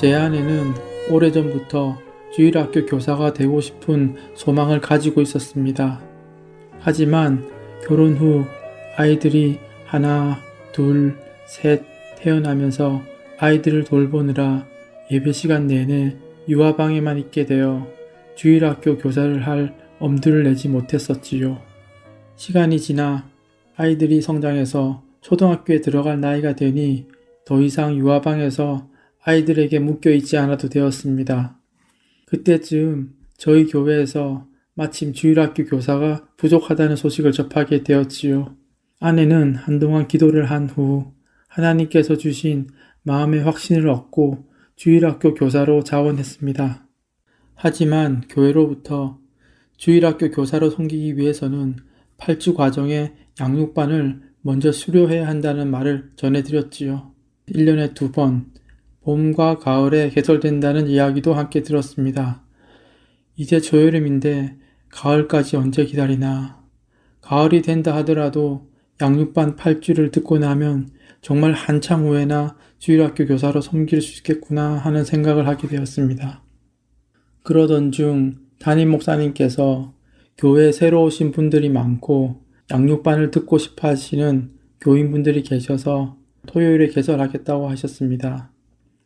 제 안에는 오래전부터 주일학교 교사가 되고 싶은 소망을 가지고 있었습니다. 하지만 결혼 후 아이들이 하나, 둘, 셋 태어나면서 아이들을 돌보느라 예배 시간 내내 유아방에만 있게 되어 주일학교 교사를 할 엄두를 내지 못했었지요. 시간이 지나 아이들이 성장해서 초등학교에 들어갈 나이가 되니 더 이상 유아방에서 아이들에게 묶여 있지 않아도 되었습니다. 그때쯤 저희 교회에서 마침 주일학교 교사가 부족하다는 소식을 접하게 되었지요. 아내는 한동안 기도를 한 후 하나님께서 주신 마음의 확신을 얻고 주일학교 교사로 자원했습니다. 하지만 교회로부터 주일학교 교사로 섬기기 위해서는 8주 과정의 양육반을 먼저 수료해야 한다는 말을 전해드렸지요. 1년에 두 번, 봄과 가을에 개설된다는 이야기도 함께 들었습니다. 이제 저여름인데 가을까지 언제 기다리나. 가을이 된다 하더라도 양육반 8주를 듣고 나면 정말 한참 후에나 주일학교 교사로 섬길 수 있겠구나 하는 생각을 하게 되었습니다. 그러던 중 담임 목사님께서 교회에 새로 오신 분들이 많고 양육반을 듣고 싶어 하시는 교인분들이 계셔서 토요일에 개설하겠다고 하셨습니다.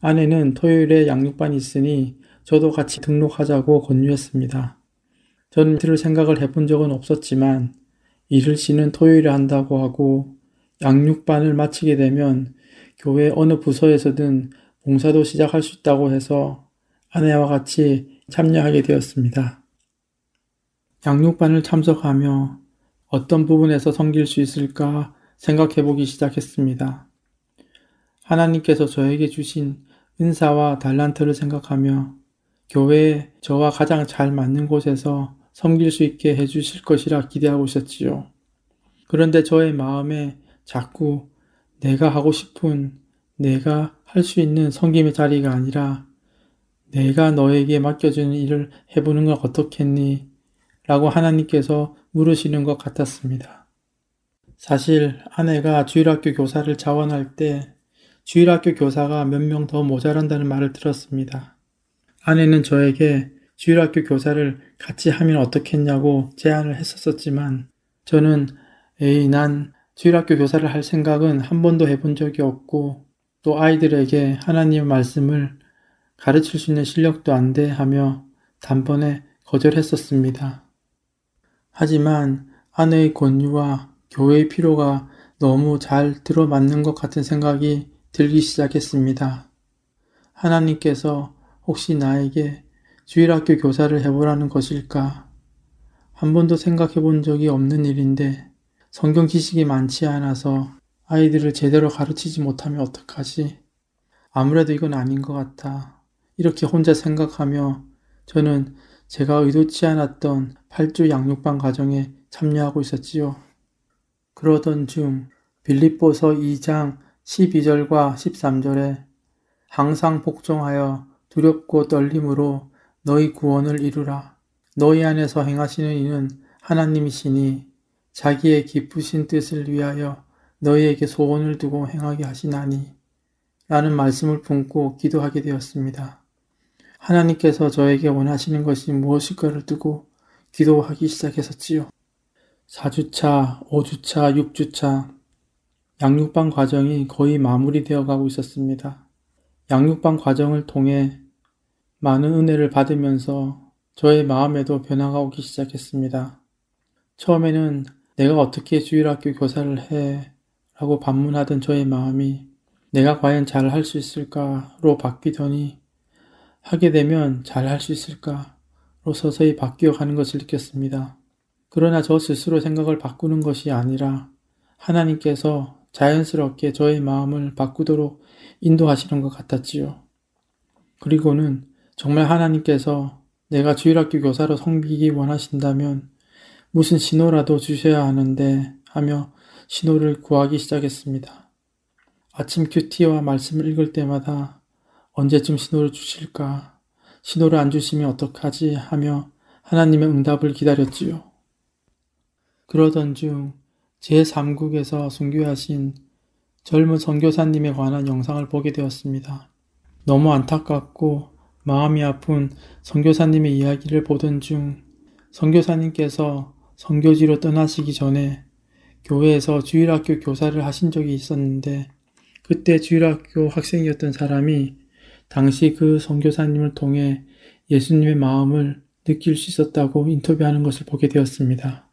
아내는 토요일에 양육반이 있으니 저도 같이 등록하자고 권유했습니다. 저는 들을 생각을 해본 적은 없었지만 일을 쉬는 토요일에 한다고 하고 양육반을 마치게 되면 교회 어느 부서에서든 봉사도 시작할 수 있다고 해서 아내와 같이 참여하게 되었습니다. 양육반을 참석하며 어떤 부분에서 섬길 수 있을까 생각해 보기 시작했습니다. 하나님께서 저에게 주신 은사와 달란트를 생각하며 교회에 저와 가장 잘 맞는 곳에서 섬길 수 있게 해주실 것이라 기대하고 있었지요. 그런데 저의 마음에 자꾸 내가 하고 싶은 내가 할 수 있는 섬김의 자리가 아니라 내가 너에게 맡겨주는 일을 해보는 건 어떻겠니? 라고 하나님께서 물으시는 것 같았습니다. 사실 아내가 주일학교 교사를 자원할 때 주일학교 교사가 몇 명 더 모자란다는 말을 들었습니다. 아내는 저에게 주일학교 교사를 같이 하면 어떻겠냐고 제안을 했었지만 저는 에이 난 주일학교 교사를 할 생각은 한 번도 해본 적이 없고 또 아이들에게 하나님의 말씀을 가르칠 수 있는 실력도 안 돼 하며 단번에 거절했었습니다. 하지만 아내의 권유와 교회의 필요가 너무 잘 들어맞는 것 같은 생각이 들기 시작했습니다. 하나님께서 혹시 나에게 주일학교 교사를 해보라는 것일까? 한 번도 생각해 본 적이 없는 일인데 성경 지식이 많지 않아서 아이들을 제대로 가르치지 못하면 어떡하지? 아무래도 이건 아닌 것 같아. 이렇게 혼자 생각하며 저는 제가 의도치 않았던 8주 양육반 과정에 참여하고 있었지요. 그러던 중 빌립보서 2장 12절과 13절에 항상 복종하여 두렵고 떨림으로 너희 구원을 이루라. 너희 안에서 행하시는 이는 하나님이시니 자기의 기쁘신 뜻을 위하여 너희에게 소원을 두고 행하게 하시나니 라는 말씀을 품고 기도하게 되었습니다. 하나님께서 저에게 원하시는 것이 무엇일까를 두고 기도하기 시작했었지요. 4주차, 5주차, 6주차, 양육반 과정이 거의 마무리되어 가고 있었습니다. 양육반 과정을 통해 많은 은혜를 받으면서 저의 마음에도 변화가 오기 시작했습니다. 처음에는 내가 어떻게 주일학교 교사를 해? 라고 반문하던 저의 마음이 내가 과연 잘 할 수 있을까로 바뀌더니 하게 되면 잘 할 수 있을까로 서서히 바뀌어 가는 것을 느꼈습니다. 그러나 저 스스로 생각을 바꾸는 것이 아니라 하나님께서 자연스럽게 저의 마음을 바꾸도록 인도하시는 것 같았지요. 그리고는 정말 하나님께서 내가 주일학교 교사로 섬기기 원하신다면 무슨 신호라도 주셔야 하는데 하며 신호를 구하기 시작했습니다. 아침 큐티와 말씀을 읽을 때마다 언제쯤 신호를 주실까? 신호를 안 주시면 어떡하지? 하며 하나님의 응답을 기다렸지요. 그러던 중 제3국에서 순교하신 젊은 선교사님에 관한 영상을 보게 되었습니다. 너무 안타깝고 마음이 아픈 선교사님의 이야기를 보던 중 선교사님께서 선교지로 떠나시기 전에 교회에서 주일학교 교사를 하신 적이 있었는데 그때 주일학교 학생이었던 사람이 당시 그 선교사님을 통해 예수님의 마음을 느낄 수 있었다고 인터뷰하는 것을 보게 되었습니다.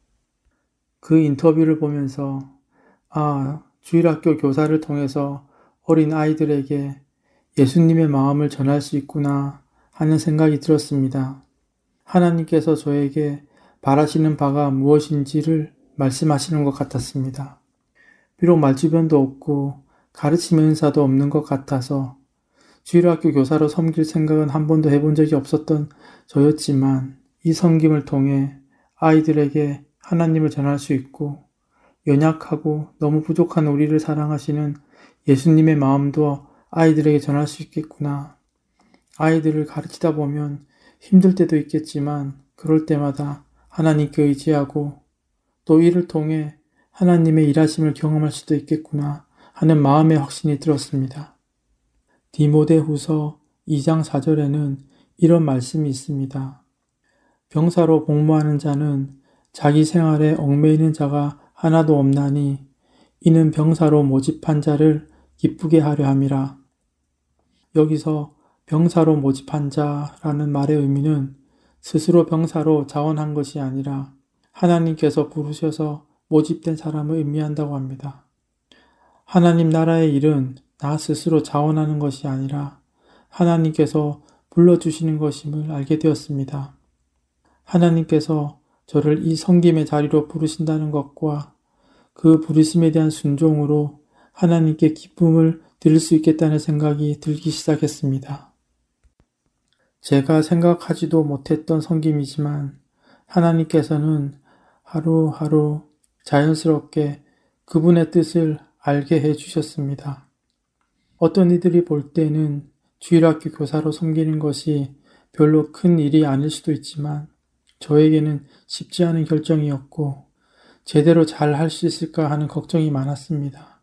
그 인터뷰를 보면서 아, 주일학교 교사를 통해서 어린 아이들에게 예수님의 마음을 전할 수 있구나 하는 생각이 들었습니다. 하나님께서 저에게 바라시는 바가 무엇인지를 말씀하시는 것 같았습니다. 비록 말주변도 없고 가르침의 은사도 없는 것 같아서 주일학교 교사로 섬길 생각은 한 번도 해본 적이 없었던 저였지만 이 섬김을 통해 아이들에게 하나님을 전할 수 있고 연약하고 너무 부족한 우리를 사랑하시는 예수님의 마음도 아이들에게 전할 수 있겠구나. 아이들을 가르치다 보면 힘들 때도 있겠지만 그럴 때마다 하나님께 의지하고 또 이를 통해 하나님의 일하심을 경험할 수도 있겠구나 하는 마음의 확신이 들었습니다. 디모데 후서 2장 4절에는 이런 말씀이 있습니다. 병사로 복무하는 자는 자기 생활에 얽매이는 자가 하나도 없나니 이는 병사로 모집한 자를 기쁘게 하려 함이라. 여기서 병사로 모집한 자라는 말의 의미는 스스로 병사로 자원한 것이 아니라 하나님께서 부르셔서 모집된 사람을 의미한다고 합니다. 하나님 나라의 일은 나 스스로 자원하는 것이 아니라 하나님께서 불러주시는 것임을 알게 되었습니다. 하나님께서 저를 이 성김의 자리로 부르신다는 것과 그 부르심에 대한 순종으로 하나님께 기쁨을 드릴 수 있겠다는 생각이 들기 시작했습니다. 제가 생각하지도 못했던 성김이지만 하나님께서는 하루하루 자연스럽게 그분의 뜻을 알게 해 주셨습니다. 어떤 이들이 볼 때는 주일학교 교사로 섬기는 것이 별로 큰 일이 아닐 수도 있지만 저에게는 쉽지 않은 결정이었고 제대로 잘 할 수 있을까 하는 걱정이 많았습니다.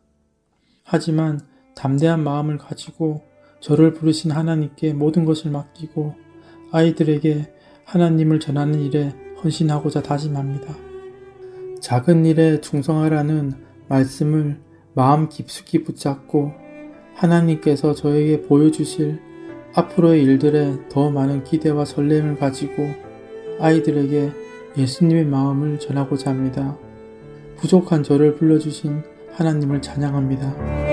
하지만 담대한 마음을 가지고 저를 부르신 하나님께 모든 것을 맡기고 아이들에게 하나님을 전하는 일에 헌신하고자 다짐합니다. 작은 일에 충성하라는 말씀을 마음 깊숙이 붙잡고 하나님께서 저에게 보여주실 앞으로의 일들에 더 많은 기대와 설렘을 가지고 아이들에게 예수님의 마음을 전하고자 합니다. 부족한 저를 불러주신 하나님을 찬양합니다.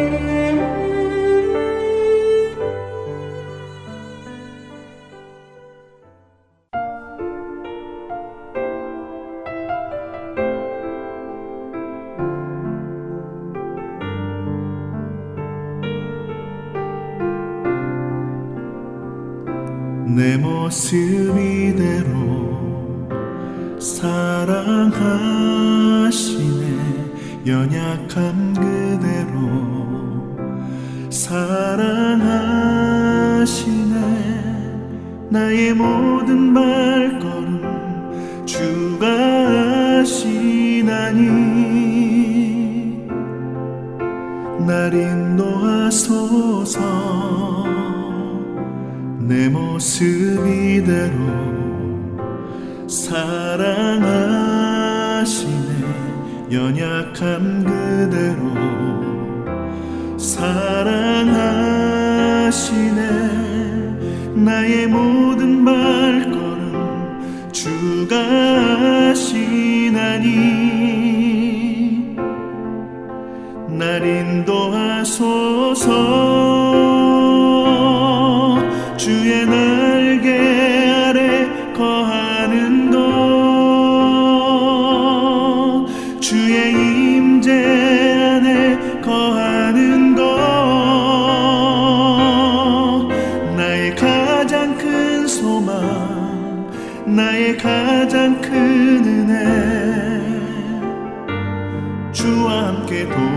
나의 가장 큰 은혜. 주와 함께 동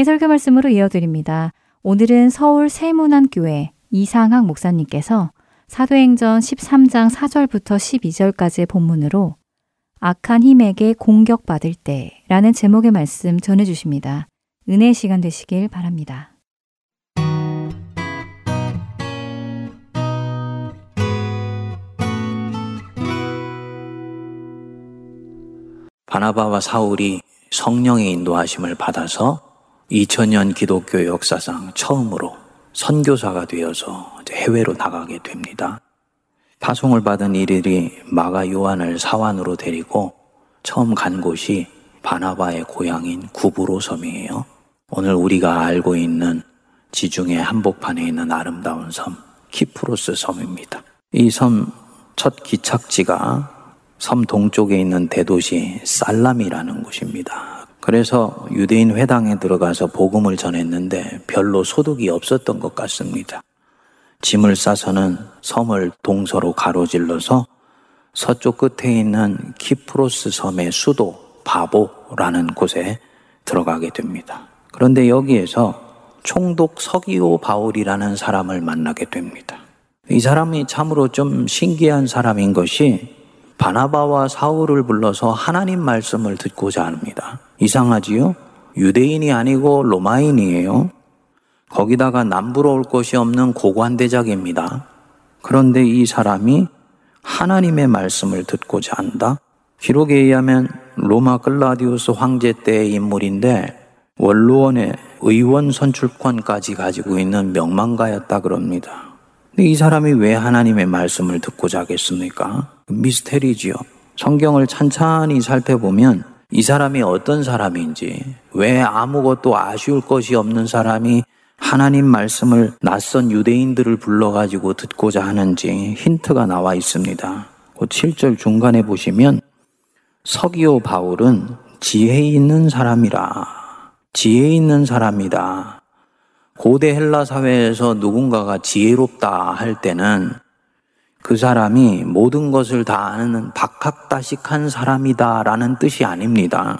은혜의 설교 말씀으로 이어드립니다. 오늘은 서울 세문안교회 이상학 목사님께서 사도행전 13장 4절부터 12절까지의 본문으로 악한 힘에게 공격받을 때 라는 제목의 말씀 전해 주십니다. 은혜의 시간 되시길 바랍니다. 바나바와 사울이 성령의 인도하심을 받아서 2000년 기독교 역사상 처음으로 선교사가 되어서 해외로 나가게 됩니다. 파송을 받은 이들이 마가 요한을 사환으로 데리고 처음 간 곳이 바나바의 고향인 구브로 섬이에요. 오늘 우리가 알고 있는 지중해 한복판에 있는 아름다운 섬 키프로스 섬입니다. 이 섬 첫 기착지가 섬 동쪽에 있는 대도시 살람이라는 곳입니다. 그래서 유대인 회당에 들어가서 복음을 전했는데 별로 소득이 없었던 것 같습니다. 짐을 싸서는 섬을 동서로 가로질러서 서쪽 끝에 있는 키프로스 섬의 수도 바보라는 곳에 들어가게 됩니다. 그런데 여기에서 총독 서기오 바울이라는 사람을 만나게 됩니다. 이 사람이 참으로 좀 신기한 사람인 것이 바나바와 사울을 불러서 하나님 말씀을 듣고자 합니다. 이상하지요? 유대인이 아니고 로마인이에요. 거기다가 남부로 올 것이 없는 고관대작입니다. 그런데 이 사람이 하나님의 말씀을 듣고자 한다? 기록에 의하면 로마 글라디우스 황제 때의 인물인데 원로원의 의원 선출권까지 가지고 있는 명망가였다 그럽니다. 근데 이 사람이 왜 하나님의 말씀을 듣고자 하겠습니까? 미스테리지요. 성경을 찬찬히 살펴보면 이 사람이 어떤 사람인지, 왜 아무것도 아쉬울 것이 없는 사람이 하나님 말씀을 낯선 유대인들을 불러가지고 듣고자 하는지 힌트가 나와 있습니다. 그 7절 중간에 보시면 서기오 바울은 지혜 있는 사람이라. 지혜 있는 사람이다. 고대 헬라 사회에서 누군가가 지혜롭다 할 때는 그 사람이 모든 것을 다 아는 박학다식한 사람이다 라는 뜻이 아닙니다.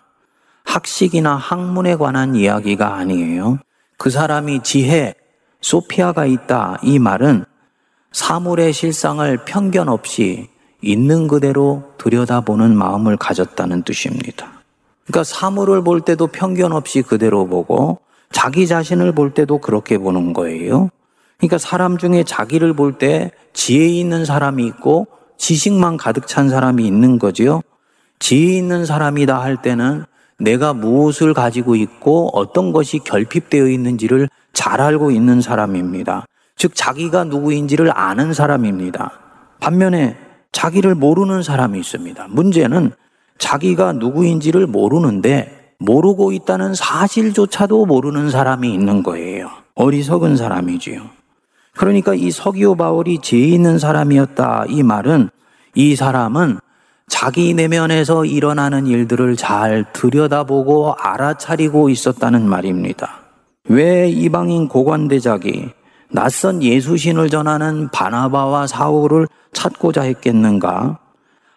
학식이나 학문에 관한 이야기가 아니에요. 그 사람이 지혜, 소피아가 있다. 이 말은 사물의 실상을 편견 없이 있는 그대로 들여다보는 마음을 가졌다는 뜻입니다. 그러니까 사물을 볼 때도 편견 없이 그대로 보고 자기 자신을 볼 때도 그렇게 보는 거예요. 그러니까 사람 중에 자기를 볼 때 지혜 있는 사람이 있고 지식만 가득 찬 사람이 있는 거지요. 지혜 있는 사람이다 할 때는 내가 무엇을 가지고 있고 어떤 것이 결핍되어 있는지를 잘 알고 있는 사람입니다. 즉, 자기가 누구인지를 아는 사람입니다. 반면에 자기를 모르는 사람이 있습니다. 문제는 자기가 누구인지를 모르는데 모르고 있다는 사실조차도 모르는 사람이 있는 거예요. 어리석은 사람이지요. 그러니까 이 서기오 바울이 죄 있는 사람이었다. 이 말은 이 사람은 자기 내면에서 일어나는 일들을 잘 들여다보고 알아차리고 있었다는 말입니다. 왜 이방인 고관대작이 낯선 예수신을 전하는 바나바와 사울을 찾고자 했겠는가?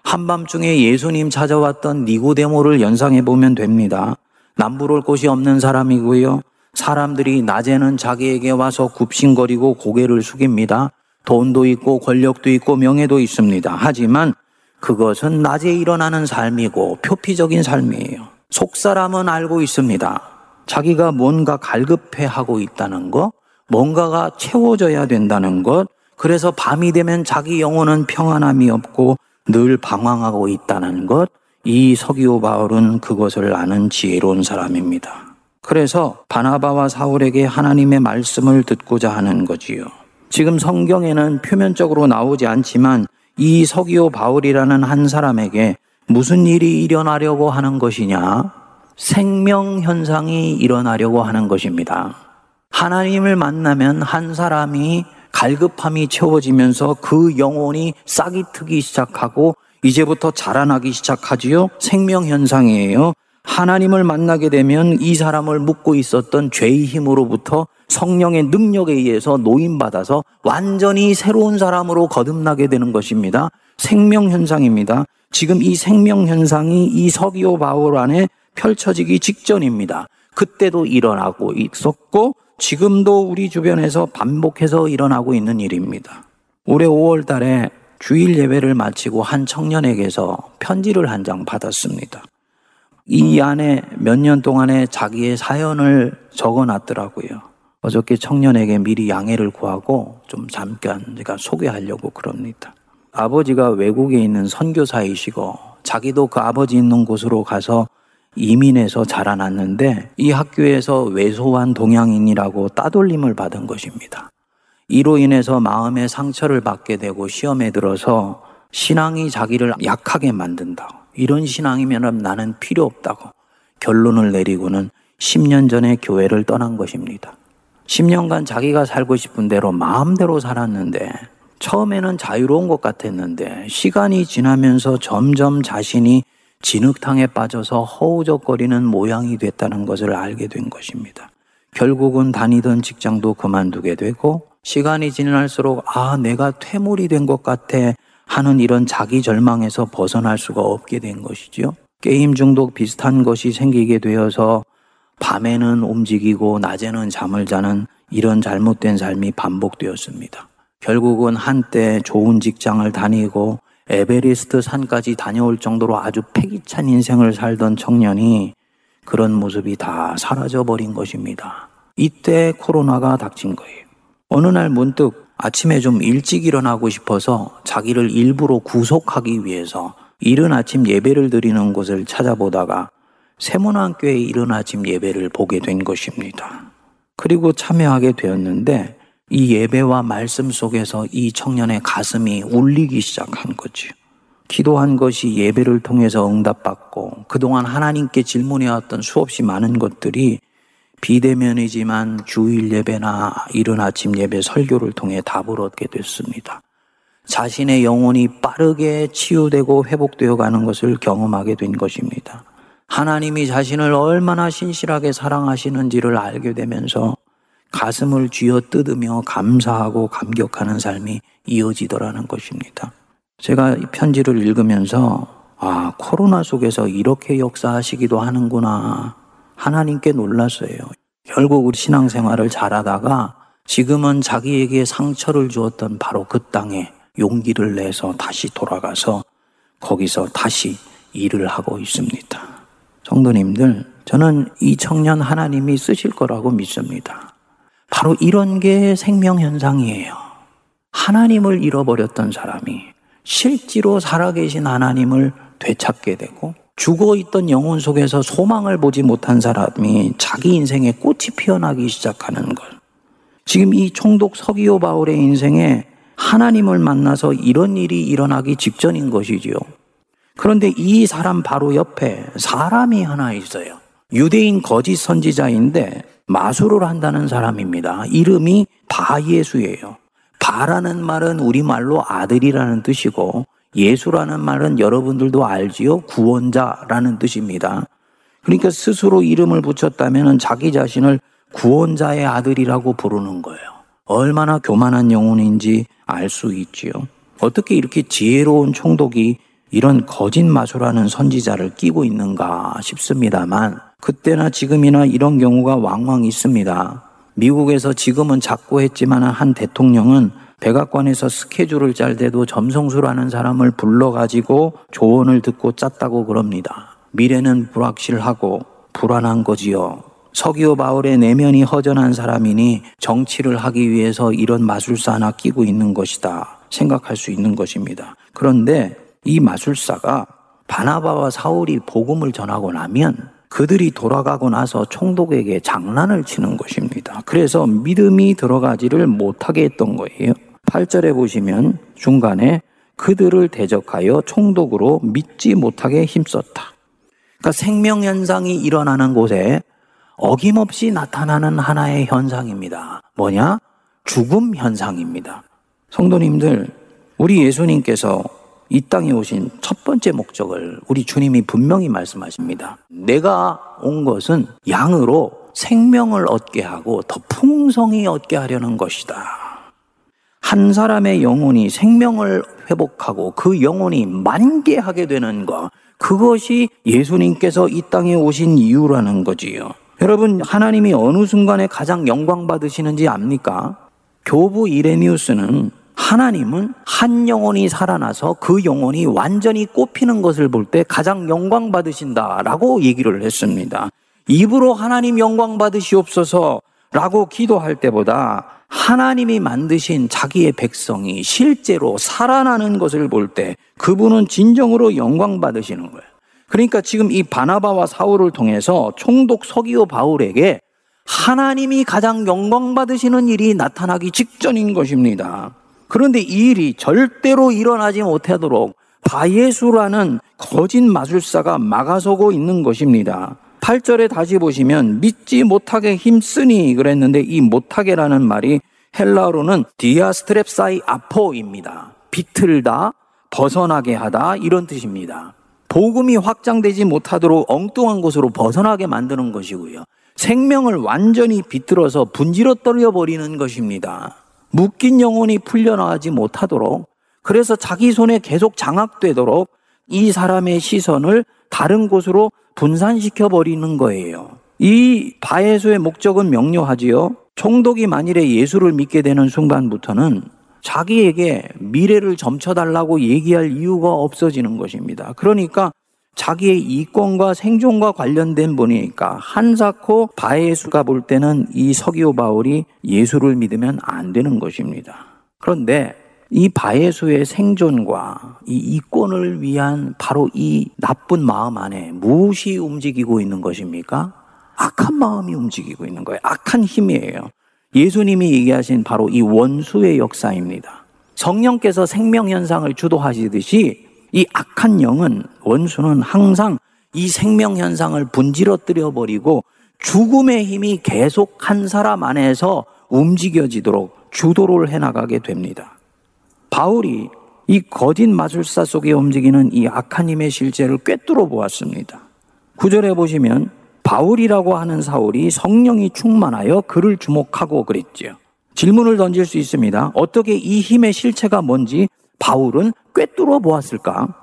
한밤중에 예수님 찾아왔던 니고데모를 연상해 보면 됩니다. 남부를 곳이 없는 사람이고요. 사람들이 낮에는 자기에게 와서 굽신거리고 고개를 숙입니다. 돈도 있고 권력도 있고 명예도 있습니다. 하지만 그것은 낮에 일어나는 삶이고 표피적인 삶이에요. 속 사람은 알고 있습니다. 자기가 뭔가 갈급해 하고 있다는 것, 뭔가가 채워져야 된다는 것, 그래서 밤이 되면 자기 영혼은 평안함이 없고 늘 방황하고 있다는 것, 이 서기오 바울은 그것을 아는 지혜로운 사람입니다. 그래서 바나바와 사울에게 하나님의 말씀을 듣고자 하는 거지요. 지금 성경에는 표면적으로 나오지 않지만 이 서기오 바울이라는 한 사람에게 무슨 일이 일어나려고 하는 것이냐? 생명 현상이 일어나려고 하는 것입니다. 하나님을 만나면 한 사람이 갈급함이 채워지면서 그 영혼이 싹이 트기 시작하고 이제부터 자라나기 시작하지요. 생명 현상이에요. 하나님을 만나게 되면 이 사람을 묶고 있었던 죄의 힘으로부터 성령의 능력에 의해서 노인받아서 완전히 새로운 사람으로 거듭나게 되는 것입니다. 생명 현상입니다. 지금 이 생명 현상이 이 서기오 바울 안에 펼쳐지기 직전입니다. 그때도 일어나고 있었고 지금도 우리 주변에서 반복해서 일어나고 있는 일입니다. 올해 5월 달에 주일 예배를 마치고 한 청년에게서 편지를 한 장 받았습니다. 이 안에 몇 년 동안에 자기의 사연을 적어 놨더라고요. 어저께 청년에게 미리 양해를 구하고 좀 잠깐 제가 소개하려고 그럽니다. 아버지가 외국에 있는 선교사이시고 자기도 그 아버지 있는 곳으로 가서 이민해서 자라났는데 이 학교에서 외소한 동양인이라고 따돌림을 받은 것입니다. 이로 인해서 마음의 상처를 받게 되고 시험에 들어서 신앙이 자기를 약하게 만든다. 이런 신앙이면 나는 필요 없다고 결론을 내리고는 10년 전에 교회를 떠난 것입니다. 10년간 자기가 살고 싶은 대로 마음대로 살았는데 처음에는 자유로운 것 같았는데 시간이 지나면서 점점 자신이 진흙탕에 빠져서 허우적거리는 모양이 됐다는 것을 알게 된 것입니다. 결국은 다니던 직장도 그만두게 되고 시간이 지날수록 아, 내가 퇴물이 된 것 같아 하는 이런 자기 절망에서 벗어날 수가 없게 된 것이죠. 게임 중독 비슷한 것이 생기게 되어서 밤에는 움직이고 낮에는 잠을 자는 이런 잘못된 삶이 반복되었습니다. 결국은 한때 좋은 직장을 다니고 에베레스트 산까지 다녀올 정도로 아주 패기찬 인생을 살던 청년이 그런 모습이 다 사라져 버린 것입니다. 이때 코로나가 닥친 거예요. 어느 날 문득 아침에 좀 일찍 일어나고 싶어서 자기를 일부러 구속하기 위해서 이른 아침 예배를 드리는 곳을 찾아보다가 세문안교회 이른 아침 예배를 보게 된 것입니다. 그리고 참여하게 되었는데 이 예배와 말씀 속에서 이 청년의 가슴이 울리기 시작한 거지요. 기도한 것이 예배를 통해서 응답받고 그동안 하나님께 질문해왔던 수없이 많은 것들이 비대면이지만 주일 예배나 이른 아침 예배 설교를 통해 답을 얻게 됐습니다. 자신의 영혼이 빠르게 치유되고 회복되어 가는 것을 경험하게 된 것입니다. 하나님이 자신을 얼마나 신실하게 사랑하시는지를 알게 되면서 가슴을 쥐어 뜯으며 감사하고 감격하는 삶이 이어지더라는 것입니다. 제가 이 편지를 읽으면서 아, 코로나 속에서 이렇게 역사하시기도 하는구나. 하나님께 놀랐어요. 결국 우리 신앙생활을 잘하다가 지금은 자기에게 상처를 주었던 바로 그 땅에 용기를 내서 다시 돌아가서 거기서 다시 일을 하고 있습니다. 성도님들, 저는 이 청년 하나님이 쓰실 거라고 믿습니다. 바로 이런 게 생명현상이에요. 하나님을 잃어버렸던 사람이 실제로 살아계신 하나님을 되찾게 되고 죽어 있던 영혼 속에서 소망을 보지 못한 사람이 자기 인생에 꽃이 피어나기 시작하는 것. 지금 이 총독 서기오 바울의 인생에 하나님을 만나서 이런 일이 일어나기 직전인 것이지요. 그런데 이 사람 바로 옆에 사람이 하나 있어요. 유대인 거짓 선지자인데 마술을 한다는 사람입니다. 이름이 바예수예요. 바라는 말은 우리말로 아들이라는 뜻이고 예수라는 말은 여러분들도 알지요? 구원자라는 뜻입니다. 그러니까 스스로 이름을 붙였다면 자기 자신을 구원자의 아들이라고 부르는 거예요. 얼마나 교만한 영혼인지 알 수 있지요. 어떻게 이렇게 지혜로운 총독이 이런 거짓 마술하는 선지자를 끼고 있는가 싶습니다만 그때나 지금이나 이런 경우가 왕왕 있습니다. 미국에서 지금은 작고 했지만 한 대통령은 백악관에서 스케줄을 짤 때도 점성술하는 사람을 불러가지고 조언을 듣고 짰다고 그럽니다. 미래는 불확실하고 불안한 거지요. 서기오 바울의 내면이 허전한 사람이니 정치를 하기 위해서 이런 마술사 하나 끼고 있는 것이다 생각할 수 있는 것입니다. 그런데 이 마술사가 바나바와 사울이 복음을 전하고 나면 그들이 돌아가고 나서 총독에게 장난을 치는 것입니다. 그래서 믿음이 들어가지를 못하게 했던 거예요. 8절에 보시면 중간에 그들을 대적하여 총독으로 믿지 못하게 힘썼다. 그러니까 생명 현상이 일어나는 곳에 어김없이 나타나는 하나의 현상입니다. 뭐냐? 죽음 현상입니다. 성도님들, 우리 예수님께서 이 땅에 오신 첫 번째 목적을 우리 주님이 분명히 말씀하십니다. 내가 온 것은 양으로 생명을 얻게 하고 더 풍성히 얻게 하려는 것이다. 한 사람의 영혼이 생명을 회복하고 그 영혼이 만개하게 되는 것, 그것이 예수님께서 이 땅에 오신 이유라는 거지요. 여러분, 하나님이 어느 순간에 가장 영광 받으시는지 압니까? 교부 이레니우스는 하나님은 한 영혼이 살아나서 그 영혼이 완전히 꽃피는 것을 볼 때 가장 영광 받으신다라고 얘기를 했습니다. 입으로 하나님 영광 받으시옵소서 라고 기도할 때보다 하나님이 만드신 자기의 백성이 실제로 살아나는 것을 볼 때 그분은 진정으로 영광 받으시는 거예요. 그러니까 지금 이 바나바와 사울을 통해서 총독 서기오 바울에게 하나님이 가장 영광 받으시는 일이 나타나기 직전인 것입니다. 그런데 이 일이 절대로 일어나지 못하도록 바예수라는 거짓 마술사가 막아서고 있는 것입니다. 8절에 다시 보시면 믿지 못하게 힘쓰니 그랬는데 이 못하게라는 말이 헬라어로는 디아스트랩사이 아포입니다. 비틀다, 벗어나게 하다 이런 뜻입니다. 복음이 확장되지 못하도록 엉뚱한 곳으로 벗어나게 만드는 것이고요. 생명을 완전히 비틀어서 분지러 떨려 버리는 것입니다. 묶인 영혼이 풀려나가지 못하도록 그래서 자기 손에 계속 장악되도록 이 사람의 시선을 다른 곳으로 분산시켜 버리는 거예요. 이 바에서의 목적은 명료하지요. 총독이 만일에 예수를 믿게 되는 순간부터는 자기에게 미래를 점쳐달라고 얘기할 이유가 없어지는 것입니다. 그러니까 자기의 이권과 생존과 관련된 분이니까 한사코 바에수가 볼 때는 이 서기오 바울이 예수를 믿으면 안 되는 것입니다. 그런데 이 바예수의 생존과 이 이권을 위한 바로 이 나쁜 마음 안에 무엇이 움직이고 있는 것입니까? 악한 마음이 움직이고 있는 거예요. 악한 힘이에요. 예수님이 얘기하신 바로 이 원수의 역사입니다. 성령께서 생명 현상을 주도하시듯이 이 악한 영은 원수는 항상 이 생명 현상을 분지러뜨려 버리고 죽음의 힘이 계속 한 사람 안에서 움직여지도록 주도를 해나가게 됩니다. 바울이 이 거짓 마술사 속에 움직이는 이 힘의 실제를 꿰뚫어 보았습니다. 구절에 보시면 바울이라고 하는 사울이 성령이 충만하여 그를 주목하고 그랬지요. 질문을 던질 수 있습니다. 어떻게 이 힘의 실체가 뭔지 바울은 꿰뚫어 보았을까?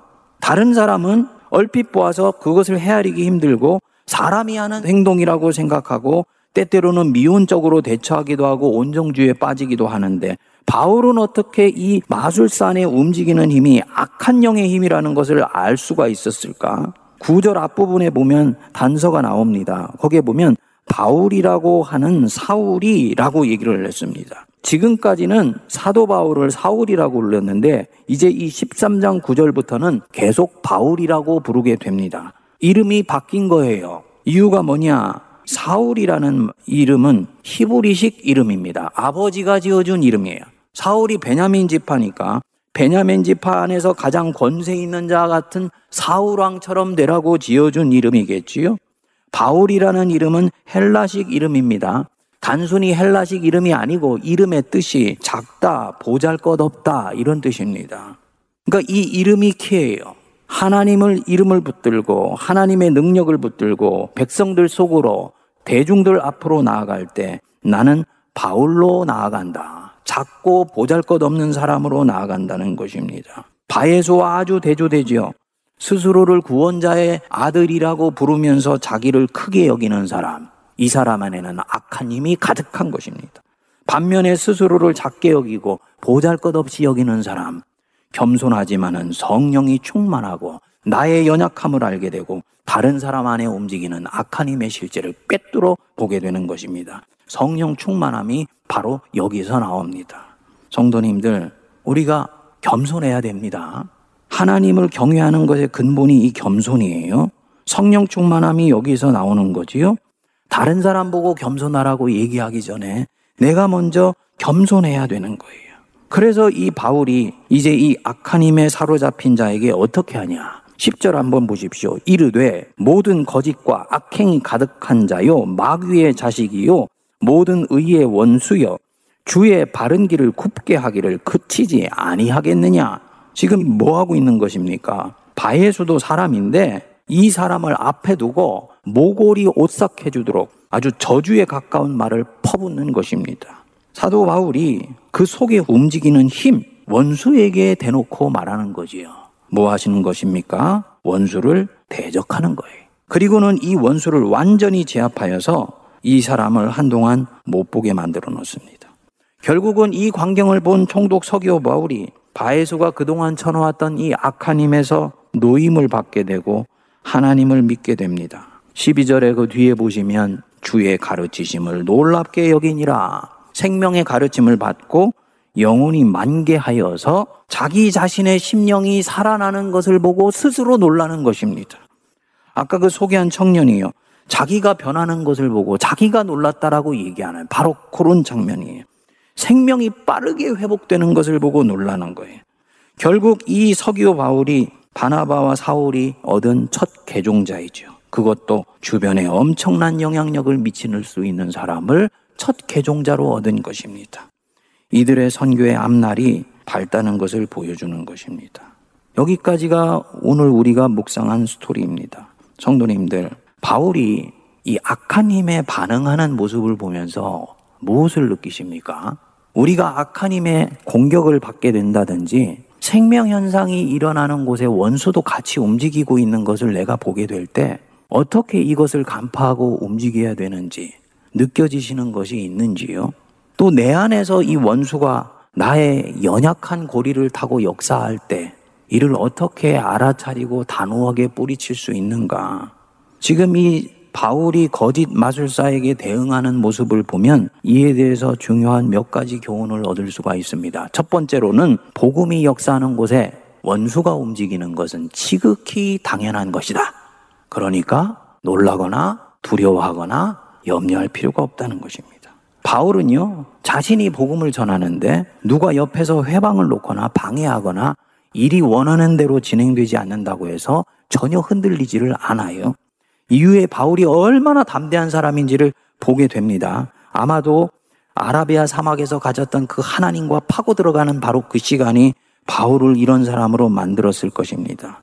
다른 사람은 얼핏 보아서 그것을 헤아리기 힘들고 사람이 하는 행동이라고 생각하고 때때로는 미온적으로 대처하기도 하고 온정주의에 빠지기도 하는데 바울은 어떻게 이 마술사 안에 움직이는 힘이 악한 영의 힘이라는 것을 알 수가 있었을까? 구절 앞부분에 보면 단서가 나옵니다. 거기에 보면 바울이라고 하는 사울이라고 얘기를 했습니다. 지금까지는 사도 바울을 사울이라고 불렀는데 이제 이 13장 9절부터는 계속 바울이라고 부르게 됩니다. 이름이 바뀐 거예요. 이유가 뭐냐? 사울이라는 이름은 히브리식 이름입니다. 아버지가 지어준 이름이에요. 사울이 베냐민 지파니까 베냐민 지파 안에서 가장 권세 있는 자 같은 사울 왕처럼 되라고 지어준 이름이겠지요. 바울이라는 이름은 헬라식 이름입니다. 단순히 헬라식 이름이 아니고 이름의 뜻이 작다, 보잘 것 없다 이런 뜻입니다. 그러니까 이 이름이 키예요. 하나님을 이름을 붙들고 하나님의 능력을 붙들고 백성들 속으로 대중들 앞으로 나아갈 때 나는 바울로 나아간다. 작고 보잘 것 없는 사람으로 나아간다는 것입니다. 바에소와 아주 대조되지요. 스스로를 구원자의 아들이라고 부르면서 자기를 크게 여기는 사람. 이 사람 안에는 악한 힘이 가득한 것입니다. 반면에 스스로를 작게 여기고 보잘 것 없이 여기는 사람. 겸손하지만은 성령이 충만하고 나의 연약함을 알게 되고 다른 사람 안에 움직이는 악한 힘의 실제를 꿰뚫어 보게 되는 것입니다. 성령 충만함이 바로 여기서 나옵니다. 성도님들, 우리가 겸손해야 됩니다. 하나님을 경외하는 것의 근본이 이 겸손이에요. 성령 충만함이 여기서 나오는 거지요. 다른 사람 보고 겸손하라고 얘기하기 전에 내가 먼저 겸손해야 되는 거예요. 그래서 이 바울이 이제 이 악한 힘에 사로잡힌 자에게 어떻게 하냐. 10절 한번 보십시오. 이르되 모든 거짓과 악행이 가득한 자요 마귀의 자식이요 모든 의의 원수여 주의 바른 길을 굽게 하기를 그치지 아니하겠느냐. 지금 뭐 하고 있는 것입니까? 바에서도 사람인데 이 사람을 앞에 두고 모골이 오싹해 주도록 아주 저주에 가까운 말을 퍼붓는 것입니다. 사도 바울이 그 속에 움직이는 힘, 원수에게 대놓고 말하는 거지요. 뭐 하시는 것입니까? 원수를 대적하는 거예요. 그리고는 이 원수를 완전히 제압하여서 이 사람을 한동안 못 보게 만들어 놓습니다. 결국은 이 광경을 본 총독 서기오 바울이 바에수가 그동안 쳐놓았던 이 악한 힘에서 노임을 받게 되고 하나님을 믿게 됩니다. 12절에 그 뒤에 보시면 주의 가르치심을 놀랍게 여기니라 생명의 가르침을 받고 영혼이 만개하여서 자기 자신의 심령이 살아나는 것을 보고 스스로 놀라는 것입니다. 아까 그 소개한 청년이요. 자기가 변하는 것을 보고 자기가 놀랐다라고 얘기하는 바로 그런 장면이에요. 생명이 빠르게 회복되는 것을 보고 놀라는 거예요. 결국 이 서기오 바울이 바나바와 사울이 얻은 첫 개종자이죠. 그것도 주변에 엄청난 영향력을 미칠 수 있는 사람을 첫 개종자로 얻은 것입니다. 이들의 선교의 앞날이 밝다는 것을 보여주는 것입니다. 여기까지가 오늘 우리가 묵상한 스토리입니다. 성도님들, 바울이 이 악한 힘에 반응하는 모습을 보면서 무엇을 느끼십니까? 우리가 악한 힘의 공격을 받게 된다든지 생명현상이 일어나는 곳에 원수도 같이 움직이고 있는 것을 내가 보게 될 때 어떻게 이것을 간파하고 움직여야 되는지 느껴지시는 것이 있는지요? 또 내 안에서 이 원수가 나의 연약한 고리를 타고 역사할 때 이를 어떻게 알아차리고 단호하게 뿌리칠 수 있는가? 지금 이 바울이 거짓 마술사에게 대응하는 모습을 보면 이에 대해서 중요한 몇 가지 교훈을 얻을 수가 있습니다. 첫 번째로는 복음이 역사하는 곳에 원수가 움직이는 것은 지극히 당연한 것이다. 그러니까 놀라거나 두려워하거나 염려할 필요가 없다는 것입니다. 바울은요, 자신이 복음을 전하는데 누가 옆에서 회방을 놓거나 방해하거나 일이 원하는 대로 진행되지 않는다고 해서 전혀 흔들리지를 않아요. 이후에 바울이 얼마나 담대한 사람인지를 보게 됩니다. 아마도 아라비아 사막에서 가졌던 그 하나님과 파고 들어가는 바로 그 시간이 바울을 이런 사람으로 만들었을 것입니다.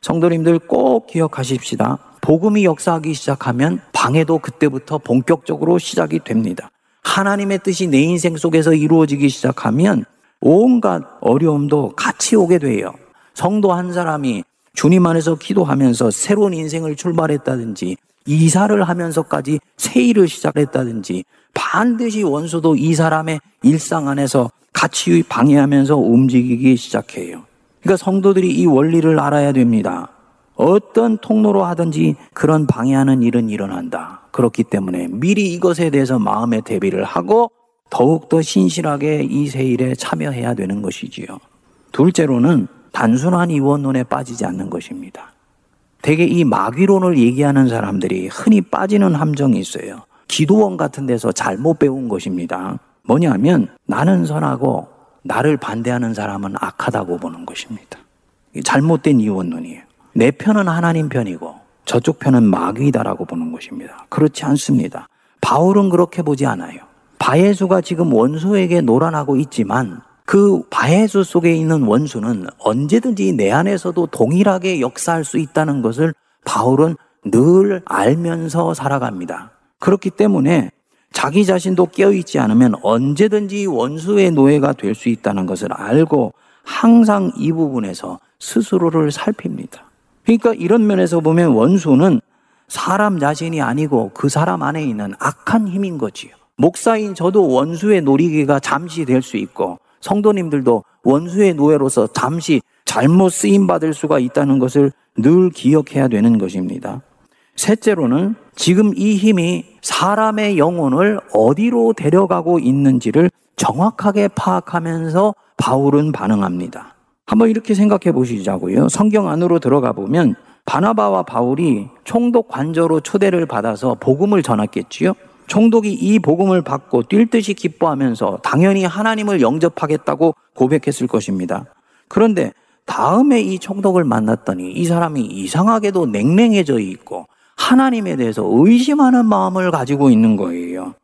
성도님들 꼭 기억하십시다. 복음이 역사하기 시작하면 방해도 그때부터 본격적으로 시작이 됩니다. 하나님의 뜻이 내 인생 속에서 이루어지기 시작하면 온갖 어려움도 같이 오게 돼요. 성도 한 사람이 주님 안에서 기도하면서 새로운 인생을 출발했다든지 이사를 하면서까지 새 일을 시작했다든지 반드시 원수도 이 사람의 일상 안에서 같이 방해하면서 움직이기 시작해요. 그러니까 성도들이 이 원리를 알아야 됩니다. 어떤 통로로 하든지 그런 방해하는 일은 일어난다. 그렇기 때문에 미리 이것에 대해서 마음의 대비를 하고 더욱더 신실하게 이 세일에 참여해야 되는 것이지요. 둘째로는 단순한 이원론에 빠지지 않는 것입니다. 대개 이 마귀론을 얘기하는 사람들이 흔히 빠지는 함정이 있어요. 기도원 같은 데서 잘못 배운 것입니다. 뭐냐면 나는 선하고 나를 반대하는 사람은 악하다고 보는 것입니다. 잘못된 이원론이에요. 내 편은 하나님 편이고 저쪽 편은 마귀다라고 보는 것입니다. 그렇지 않습니다. 바울은 그렇게 보지 않아요. 바예수가 지금 원수에게 노란하고 있지만 그 바예수 속에 있는 원수는 언제든지 내 안에서도 동일하게 역사할 수 있다는 것을 바울은 늘 알면서 살아갑니다. 그렇기 때문에 자기 자신도 깨어있지 않으면 언제든지 원수의 노예가 될 수 있다는 것을 알고 항상 이 부분에서 스스로를 살핍니다. 그러니까 이런 면에서 보면 원수는 사람 자신이 아니고 그 사람 안에 있는 악한 힘인 거지요. 목사인 저도 원수의 놀이기가 잠시 될 수 있고 성도님들도 원수의 노예로서 잠시 잘못 쓰임 받을 수가 있다는 것을 늘 기억해야 되는 것입니다. 셋째로는 지금 이 힘이 사람의 영혼을 어디로 데려가고 있는지를 정확하게 파악하면서 바울은 반응합니다. 한번 이렇게 생각해 보시자고요. 성경 안으로 들어가 보면 바나바와 바울이 총독 관저로 초대를 받아서 복음을 전했겠지요. 총독이 이 복음을 받고 뛸 듯이 기뻐하면서 당연히 하나님을 영접하겠다고 고백했을 것입니다. 그런데 다음에 이 총독을 만났더니 이 사람이 이상하게도 냉랭해져 있고 하나님에 대해서 의심하는 마음을 가지고 있는 거예요.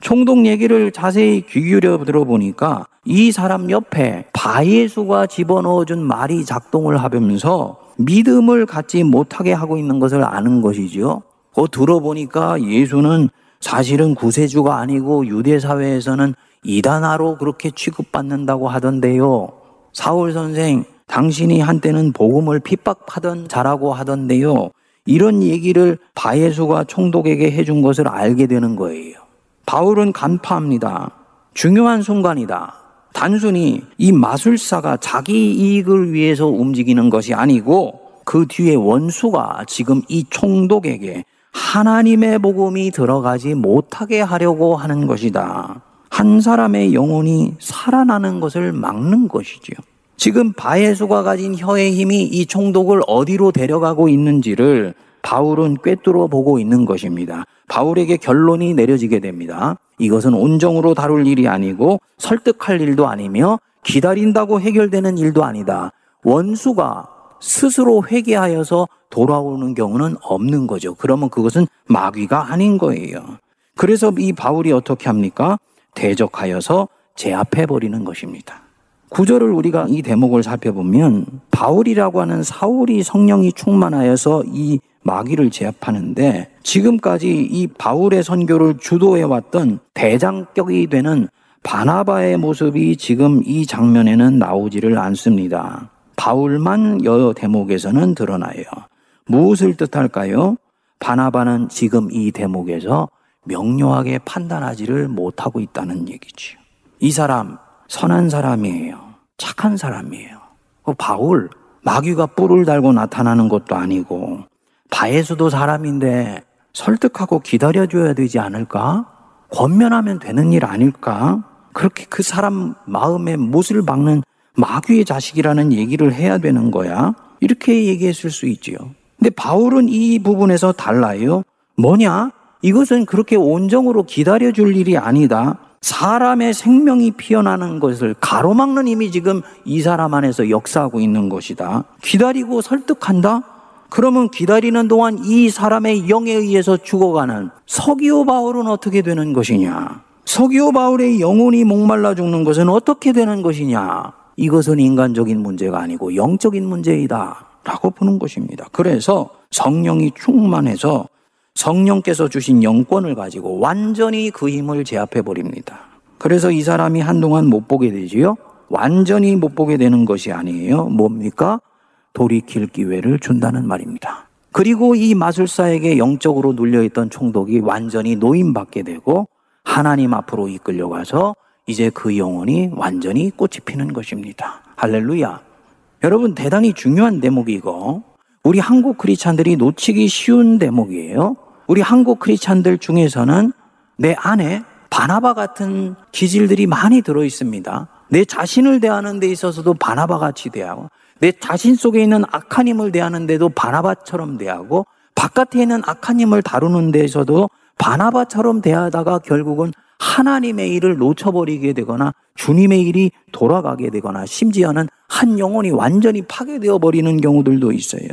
총독 얘기를 자세히 귀 기울여 들어보니까 이 사람 옆에 바예수가 집어넣어준 말이 작동을 하면서 믿음을 갖지 못하게 하고 있는 것을 아는 것이죠. 그 들어보니까 예수는 사실은 구세주가 아니고 유대 사회에서는 이단아로 그렇게 취급받는다고 하던데요. 사울 선생, 당신이 한때는 복음을 핍박하던 자라고 하던데요. 이런 얘기를 바예수가 총독에게 해준 것을 알게 되는 거예요. 바울은 간파합니다. 중요한 순간이다. 단순히 이 마술사가 자기 이익을 위해서 움직이는 것이 아니고 그 뒤에 원수가 지금 이 총독에게 하나님의 복음이 들어가지 못하게 하려고 하는 것이다. 한 사람의 영혼이 살아나는 것을 막는 것이지요. 지금 바예수가 가진 혀의 힘이 이 총독을 어디로 데려가고 있는지를 바울은 꿰뚫어 보고 있는 것입니다. 바울에게 결론이 내려지게 됩니다. 이것은 온정으로 다룰 일이 아니고 설득할 일도 아니며 기다린다고 해결되는 일도 아니다. 원수가 스스로 회개하여서 돌아오는 경우는 없는 거죠. 그러면 그것은 마귀가 아닌 거예요. 그래서 이 바울이 어떻게 합니까? 대적하여서 제압해 버리는 것입니다. 구절을 우리가 이 대목을 살펴보면 바울이라고 하는 사울이 성령이 충만하여서 이 마귀를 제압하는데 지금까지 이 바울의 선교를 주도해 왔던 대장격이 되는 바나바의 모습이 지금 이 장면에는 나오지를 않습니다. 바울만 여 대목에서는 드러나요. 무엇을 뜻할까요? 바나바는 지금 이 대목에서 명료하게 판단하지를 못하고 있다는 얘기죠. 이 사람 선한 사람이에요. 착한 사람이에요. 그 바울 마귀가 뿔을 달고 나타나는 것도 아니고 바에서도 사람인데 설득하고 기다려줘야 되지 않을까? 권면하면 되는 일 아닐까? 그렇게 그 사람 마음에 못을 박는 마귀의 자식이라는 얘기를 해야 되는 거야? 이렇게 얘기했을 수 있지요. 근데 바울은 이 부분에서 달라요. 뭐냐? 이것은 그렇게 온정으로 기다려줄 일이 아니다. 사람의 생명이 피어나는 것을 가로막는 힘이 지금 이 사람 안에서 역사하고 있는 것이다. 기다리고 설득한다? 그러면 기다리는 동안 이 사람의 영에 의해서 죽어가는 서기오 바울은 어떻게 되는 것이냐? 서기오 바울의 영혼이 목말라 죽는 것은 어떻게 되는 것이냐? 이것은 인간적인 문제가 아니고 영적인 문제이다. 라고 보는 것입니다. 그래서 성령이 충만해서 성령께서 주신 영권을 가지고 완전히 그 힘을 제압해 버립니다. 그래서 이 사람이 한동안 못 보게 되지요. 완전히 못 보게 되는 것이 아니에요. 뭡니까? 돌이킬 기회를 준다는 말입니다. 그리고 이 마술사에게 영적으로 눌려있던 총독이 완전히 노임받게 되고 하나님 앞으로 이끌려가서 이제 그 영혼이 완전히 꽃이 피는 것입니다. 할렐루야. 여러분 대단히 중요한 대목이고 우리 한국 크리스찬들이 놓치기 쉬운 대목이에요. 우리 한국 크리스찬들 중에서는 내 안에 바나바 같은 기질들이 많이 들어 있습니다. 내 자신을 대하는 데 있어서도 바나바 같이 대하고 내 자신 속에 있는 악한 힘을 대하는 데도 바나바처럼 대하고 바깥에 있는 악한 힘을 다루는 데에서도 바나바처럼 대하다가 결국은 하나님의 일을 놓쳐버리게 되거나 주님의 일이 돌아가게 되거나 심지어는 한 영혼이 완전히 파괴되어 버리는 경우들도 있어요.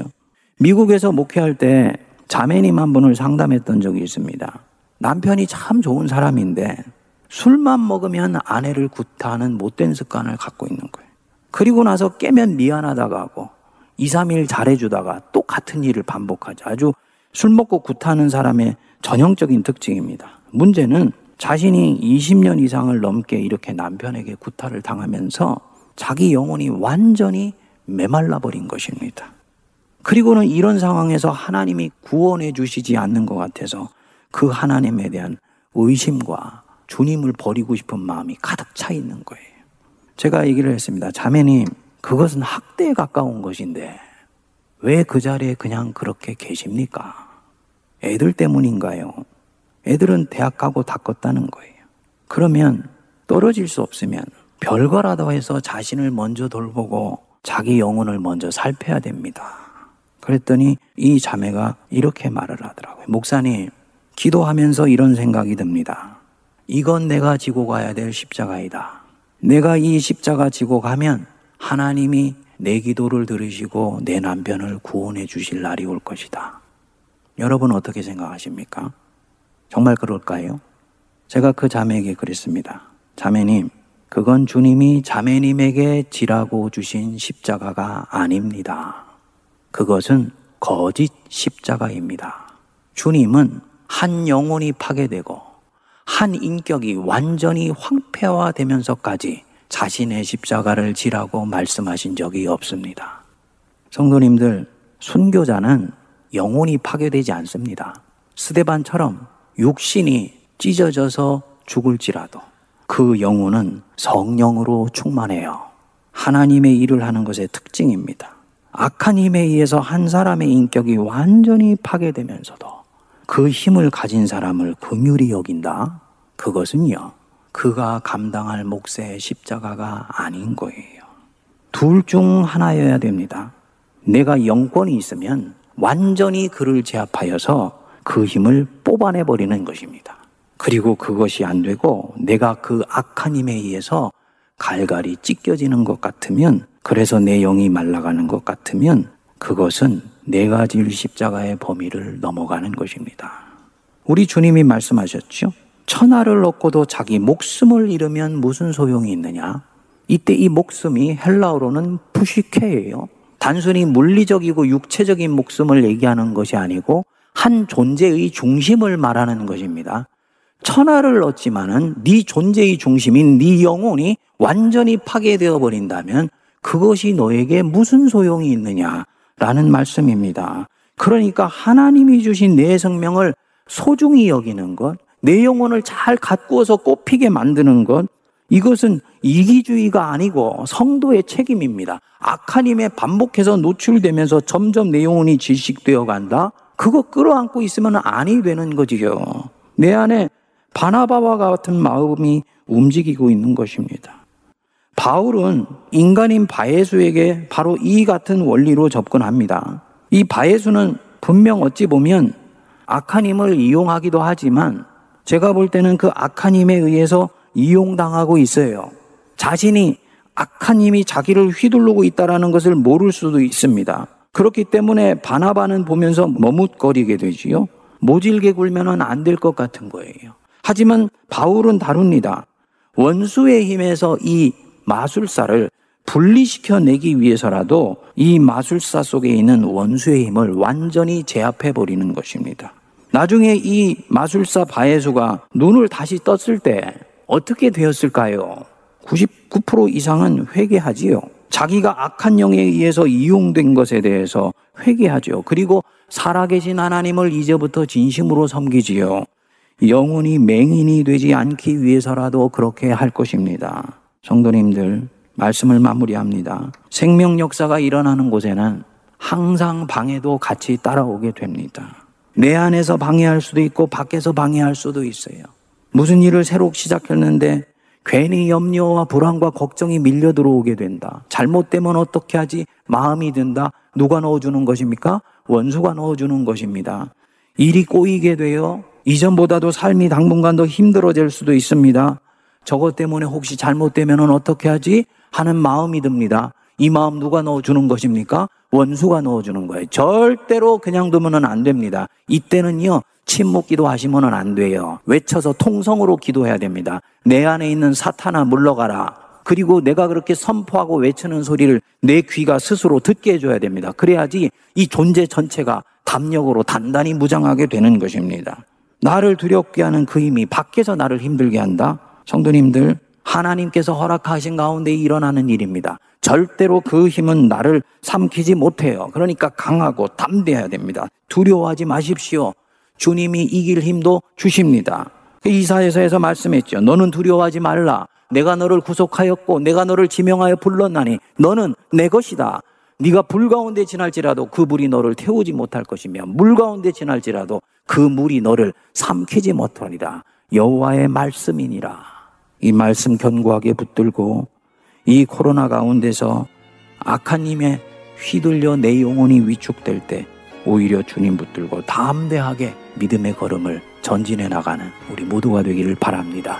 미국에서 목회할 때 자매님 한 분을 상담했던 적이 있습니다. 남편이 참 좋은 사람인데 술만 먹으면 아내를 구타하는 못된 습관을 갖고 있는 거예요. 그리고 나서 깨면 미안하다가 하고 2, 3일 잘해주다가 똑같은 일을 반복하죠. 아주 술 먹고 구타하는 사람의 전형적인 특징입니다. 문제는 자신이 20년 이상을 넘게 이렇게 남편에게 구타를 당하면서 자기 영혼이 완전히 메말라 버린 것입니다. 그리고는 이런 상황에서 하나님이 구원해 주시지 않는 것 같아서 그 하나님에 대한 의심과 주님을 버리고 싶은 마음이 가득 차 있는 거예요. 제가 얘기를 했습니다. 자매님, 그것은 학대에 가까운 것인데 왜 그 자리에 그냥 그렇게 계십니까? 애들 때문인가요? 애들은 대학 가고 다 껐다는 거예요. 그러면 떨어질 수 없으면 별거라도 해서 자신을 먼저 돌보고 자기 영혼을 먼저 살펴야 됩니다. 그랬더니 이 자매가 이렇게 말을 하더라고요. 목사님, 기도하면서 이런 생각이 듭니다. 이건 내가 지고 가야 될 십자가이다. 내가 이 십자가 지고 가면 하나님이 내 기도를 들으시고 내 남편을 구원해 주실 날이 올 것이다. 여러분 어떻게 생각하십니까? 정말 그럴까요? 제가 그 자매에게 그랬습니다. 자매님, 그건 주님이 자매님에게 지라고 주신 십자가가 아닙니다. 그것은 거짓 십자가입니다. 주님은 한 영혼이 파괴되고 한 인격이 완전히 황폐화되면서까지 자신의 십자가를 지라고 말씀하신 적이 없습니다. 성도님들, 순교자는 영혼이 파괴되지 않습니다. 스데반처럼 육신이 찢어져서 죽을지라도 그 영혼은 성령으로 충만해요. 하나님의 일을 하는 것의 특징입니다. 악한 힘에 의해서 한 사람의 인격이 완전히 파괴되면서도 그 힘을 가진 사람을 긍휼히 여긴다. 그것은요. 그가 감당할 몫의 십자가가 아닌 거예요. 둘 중 하나여야 됩니다. 내가 영권이 있으면 완전히 그를 제압하여서 그 힘을 뽑아내 버리는 것입니다. 그리고 그것이 안 되고 내가 그 악한 힘에 의해서 갈갈이 찢겨지는 것 같으면 그래서 내 영이 말라가는 것 같으면 그것은 내가 질 십자가의 범위를 넘어가는 것입니다. 우리 주님이 말씀하셨죠? 천하를 얻고도 자기 목숨을 잃으면 무슨 소용이 있느냐? 이때 이 목숨이 헬라어로는 푸시케예요. 단순히 물리적이고 육체적인 목숨을 얘기하는 것이 아니고 한 존재의 중심을 말하는 것입니다. 천하를 얻지만은 네 존재의 중심인 네 영혼이 완전히 파괴되어 버린다면 그것이 너에게 무슨 소용이 있느냐라는 말씀입니다. 그러니까 하나님이 주신 내 생명을 소중히 여기는 것, 내 영혼을 잘 가꾸어서 꽃피게 만드는 것, 이것은 이기주의가 아니고 성도의 책임입니다. 악한 힘에 반복해서 노출되면서 점점 내 영혼이 질식되어 간다? 그거 끌어안고 있으면 아니 되는 거지요. 내 안에 바나바와 같은 마음이 움직이고 있는 것입니다. 바울은 인간인 바예수에게 바로 이 같은 원리로 접근합니다. 이 바예수는 분명 어찌 보면 악한 힘을 이용하기도 하지만 제가 볼 때는 그 악한 힘에 의해서 이용당하고 있어요. 자신이 악한 힘이 자기를 휘두르고 있다라는 것을 모를 수도 있습니다. 그렇기 때문에 바나바는 보면서 머뭇거리게 되지요. 모질게 굴면은 안 될 것 같은 거예요. 하지만 바울은 다릅니다. 원수의 힘에서 이 마술사를 분리시켜 내기 위해서라도 이 마술사 속에 있는 원수의 힘을 완전히 제압해 버리는 것입니다. 나중에 이 마술사 바예수가 눈을 다시 떴을 때 어떻게 되었을까요? 99% 이상은 회개하지요. 자기가 악한 영에 의해서 이용된 것에 대해서 회개하죠. 그리고 살아계신 하나님을 이제부터 진심으로 섬기지요. 영혼이 맹인이 되지 않기 위해서라도 그렇게 할 것입니다. 성도님들, 말씀을 마무리합니다. 생명 역사가 일어나는 곳에는 항상 방해도 같이 따라오게 됩니다. 내 안에서 방해할 수도 있고 밖에서 방해할 수도 있어요. 무슨 일을 새로 시작했는데 괜히 염려와 불안과 걱정이 밀려 들어오게 된다. 잘못되면 어떻게 하지? 마음이 든다. 누가 넣어주는 것입니까? 원수가 넣어주는 것입니다. 일이 꼬이게 되어 이전보다도 삶이 당분간 더 힘들어질 수도 있습니다. 저것 때문에 혹시 잘못되면 어떻게 하지? 하는 마음이 듭니다. 이 마음 누가 넣어주는 것입니까? 원수가 넣어주는 거예요. 절대로 그냥 두면 안 됩니다. 이때는요, 침묵 기도하시면 안 돼요. 외쳐서 통성으로 기도해야 됩니다. 내 안에 있는 사탄아 물러가라. 그리고 내가 그렇게 선포하고 외치는 소리를 내 귀가 스스로 듣게 해줘야 됩니다. 그래야지 이 존재 전체가 담력으로 단단히 무장하게 되는 것입니다. 나를 두렵게 하는 그 힘이 밖에서 나를 힘들게 한다? 성도님들, 하나님께서 허락하신 가운데 일어나는 일입니다. 절대로 그 힘은 나를 삼키지 못해요. 그러니까 강하고 담대해야 됩니다. 두려워하지 마십시오. 주님이 이길 힘도 주십니다. 그 이사에서에서 말씀했죠. 너는 두려워하지 말라. 내가 너를 구속하였고 내가 너를 지명하여 불렀나니 너는 내 것이다. 네가 불 가운데 지날지라도 그 물이 너를 태우지 못할 것이며 물 가운데 지날지라도 그 물이 너를 삼키지 못하리라. 여호와의 말씀이니라. 이 말씀 견고하게 붙들고 이 코로나 가운데서 악한 힘에 휘둘려 내 영혼이 위축될 때 오히려 주님 붙들고 담대하게 믿음의 걸음을 전진해 나가는 우리 모두가 되기를 바랍니다.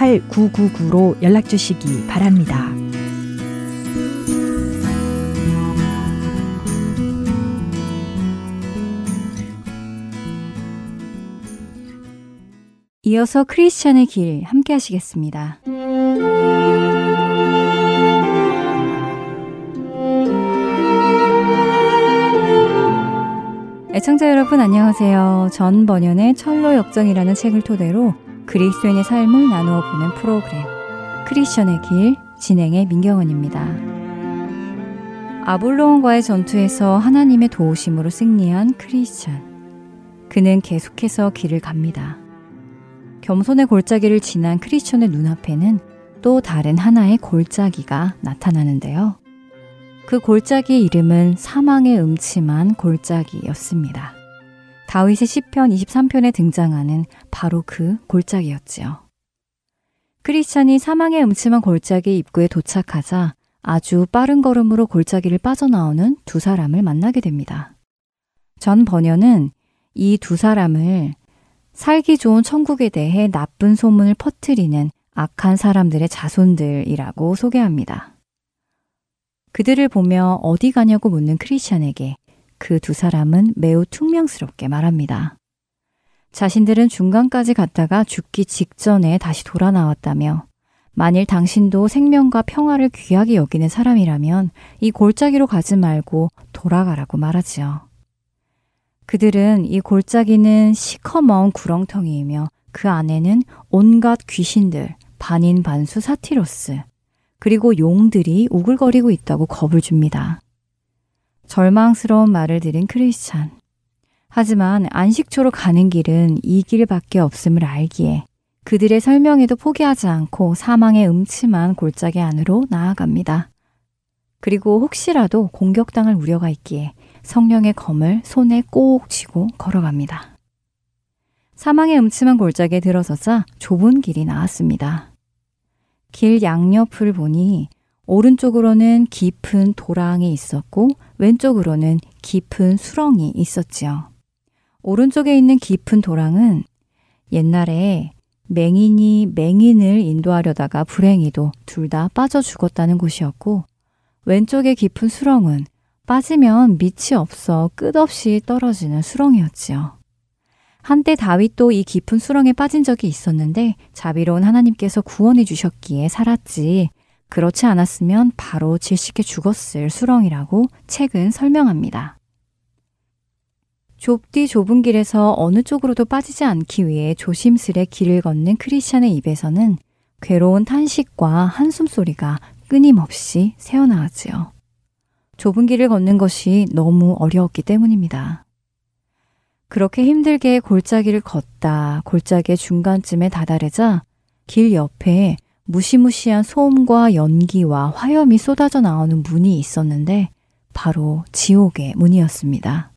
8999로 연락 주시기 바랍니다. 이어서 크리스찬의 길 함께 하시겠습니다. 애청자 여러분 안녕하세요. 전 번연의 철로 역정이라는 책을 토대로 그리스도인의 삶을 나누어 보는 프로그램 크리스천의 길 진행의 민경원입니다. 아볼로온과의 전투에서 하나님의 도우심으로 승리한 크리스천. 그는 계속해서 길을 갑니다. 겸손의 골짜기를 지난 크리스천의 눈앞에는 또 다른 하나의 골짜기가 나타나는데요. 그 골짜기의 이름은 사망의 음침한 골짜기였습니다. 다윗의 시편 23편에 등장하는 바로 그 골짜기였지요. 크리스찬이 사망의 음침한 골짜기 입구에 도착하자 아주 빠른 걸음으로 골짜기를 빠져나오는 두 사람을 만나게 됩니다. 전 번연은 이 두 사람을 살기 좋은 천국에 대해 나쁜 소문을 퍼뜨리는 악한 사람들의 자손들이라고 소개합니다. 그들을 보며 어디 가냐고 묻는 크리스찬에게 그 두 사람은 매우 퉁명스럽게 말합니다. 자신들은 중간까지 갔다가 죽기 직전에 다시 돌아 나왔다며 만일 당신도 생명과 평화를 귀하게 여기는 사람이라면 이 골짜기로 가지 말고 돌아가라고 말하지요. 그들은 이 골짜기는 시커먼 구렁텅이이며 그 안에는 온갖 귀신들, 반인반수 사티로스, 그리고 용들이 우글거리고 있다고 겁을 줍니다. 절망스러운 말을 들은 크리스찬. 하지만 안식초로 가는 길은 이 길밖에 없음을 알기에 그들의 설명에도 포기하지 않고 사망의 음침한 골짜기 안으로 나아갑니다. 그리고 혹시라도 공격당할 우려가 있기에 성령의 검을 손에 꼭 쥐고 걸어갑니다. 사망의 음침한 골짜기에 들어서자 좁은 길이 나왔습니다. 길 양옆을 보니 오른쪽으로는 깊은 도랑이 있었고 왼쪽으로는 깊은 수렁이 있었지요. 오른쪽에 있는 깊은 도랑은 옛날에 맹인이 맹인을 인도하려다가 불행히도 둘 다 빠져 죽었다는 곳이었고 왼쪽의 깊은 수렁은 빠지면 밑이 없어 끝없이 떨어지는 수렁이었지요. 한때 다윗도 이 깊은 수렁에 빠진 적이 있었는데 자비로운 하나님께서 구원해 주셨기에 살았지 그렇지 않았으면 바로 질식해 죽었을 수렁이라고 책은 설명합니다. 좁디 좁은 길에서 어느 쪽으로도 빠지지 않기 위해 조심스레 길을 걷는 크리스찬의 입에서는 괴로운 탄식과 한숨 소리가 끊임없이 새어나왔지요. 좁은 길을 걷는 것이 너무 어려웠기 때문입니다. 그렇게 힘들게 골짜기를 걷다 골짜기의 중간쯤에 다다르자 길 옆에 무시무시한 소음과 연기와 화염이 쏟아져 나오는 문이 있었는데 바로 지옥의 문이었습니다.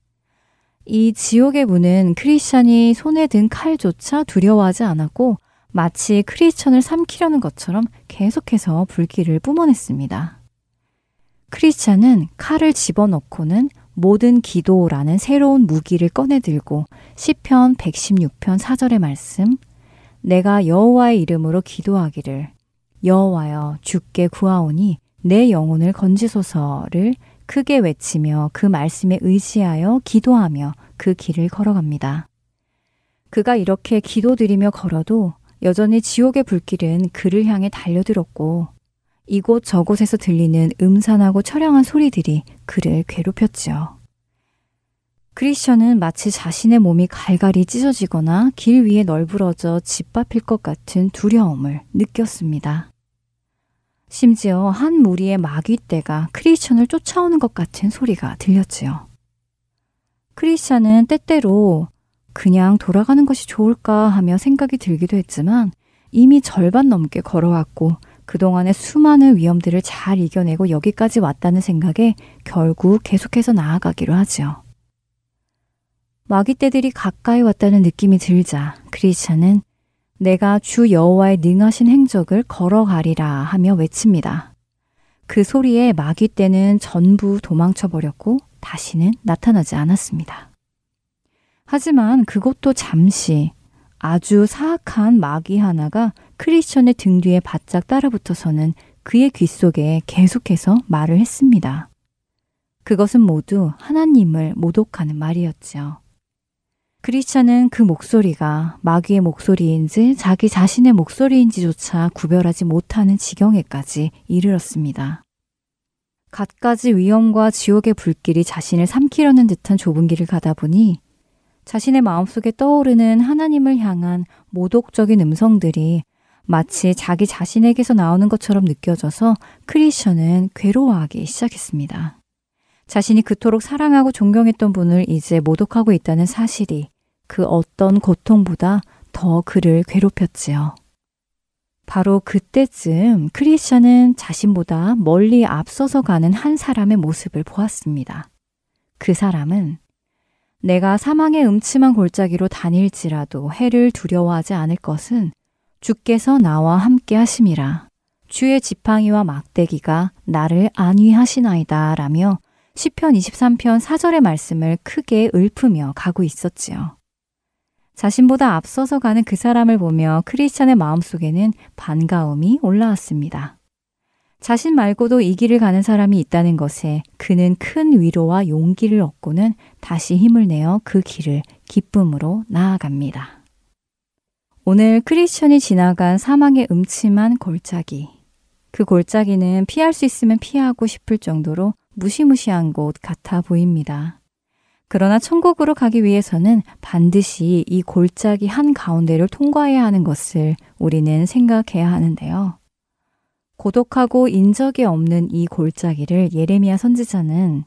이 지옥의 문은 크리스찬이 손에 든 칼조차 두려워하지 않았고 마치 크리스천을 삼키려는 것처럼 계속해서 불길을 뿜어냈습니다. 크리스찬은 칼을 집어넣고는 모든 기도라는 새로운 무기를 꺼내 들고 시편 116편 4절의 말씀 내가 여호와의 이름으로 기도하기를 여호와여 주께 구하오니 내 영혼을 건지소서를 크게 외치며 그 말씀에 의지하여 기도하며 그 길을 걸어갑니다. 그가 이렇게 기도드리며 걸어도 여전히 지옥의 불길은 그를 향해 달려들었고 이곳 저곳에서 들리는 음산하고 처량한 소리들이 그를 괴롭혔지요. 크리스천은 마치 자신의 몸이 갈갈이 찢어지거나 길 위에 널브러져 짓밟힐 것 같은 두려움을 느꼈습니다. 심지어 한 무리의 마귀떼가 크리스천을 쫓아오는 것 같은 소리가 들렸지요. 크리스천은 때때로 그냥 돌아가는 것이 좋을까 하며 생각이 들기도 했지만 이미 절반 넘게 걸어왔고 그동안의 수많은 위험들을 잘 이겨내고 여기까지 왔다는 생각에 결국 계속해서 나아가기로 하죠. 마귀 떼들이 가까이 왔다는 느낌이 들자 크리스찬은 내가 주 여호와의 능하신 행적을 걸어가리라 하며 외칩니다. 그 소리에 마귀 떼는 전부 도망쳐 버렸고 다시는 나타나지 않았습니다. 하지만 그것도 잠시 아주 사악한 마귀 하나가 크리스천의 등 뒤에 바짝 따라붙어서는 그의 귀 속에 계속해서 말을 했습니다. 그것은 모두 하나님을 모독하는 말이었죠. 크리스찬은 그 목소리가 마귀의 목소리인지 자기 자신의 목소리인지조차 구별하지 못하는 지경에까지 이르렀습니다. 갖가지 위험과 지옥의 불길이 자신을 삼키려는 듯한 좁은 길을 가다 보니 자신의 마음속에 떠오르는 하나님을 향한 모독적인 음성들이 마치 자기 자신에게서 나오는 것처럼 느껴져서 크리스천은 괴로워하기 시작했습니다. 자신이 그토록 사랑하고 존경했던 분을 이제 모독하고 있다는 사실이 그 어떤 고통보다 더 그를 괴롭혔지요. 바로 그때쯤 크리스천은 자신보다 멀리 앞서서 가는 한 사람의 모습을 보았습니다. 그 사람은 내가 사망의 음침한 골짜기로 다닐지라도 해를 두려워하지 않을 것은 주께서 나와 함께 하심이라. 주의 지팡이와 막대기가 나를 안위하시나이다 라며 시편 23편 4절의 말씀을 크게 읊으며 가고 있었지요. 자신보다 앞서서 가는 그 사람을 보며 크리스찬의 마음속에는 반가움이 올라왔습니다. 자신 말고도 이 길을 가는 사람이 있다는 것에 그는 큰 위로와 용기를 얻고는 다시 힘을 내어 그 길을 기쁨으로 나아갑니다. 오늘 크리스천이 지나간 사망의 음침한 골짜기. 그 골짜기는 피할 수 있으면 피하고 싶을 정도로 무시무시한 곳 같아 보입니다. 그러나 천국으로 가기 위해서는 반드시 이 골짜기 한 가운데를 통과해야 하는 것을 우리는 생각해야 하는데요. 고독하고 인적이 없는 이 골짜기를 예레미야 선지자는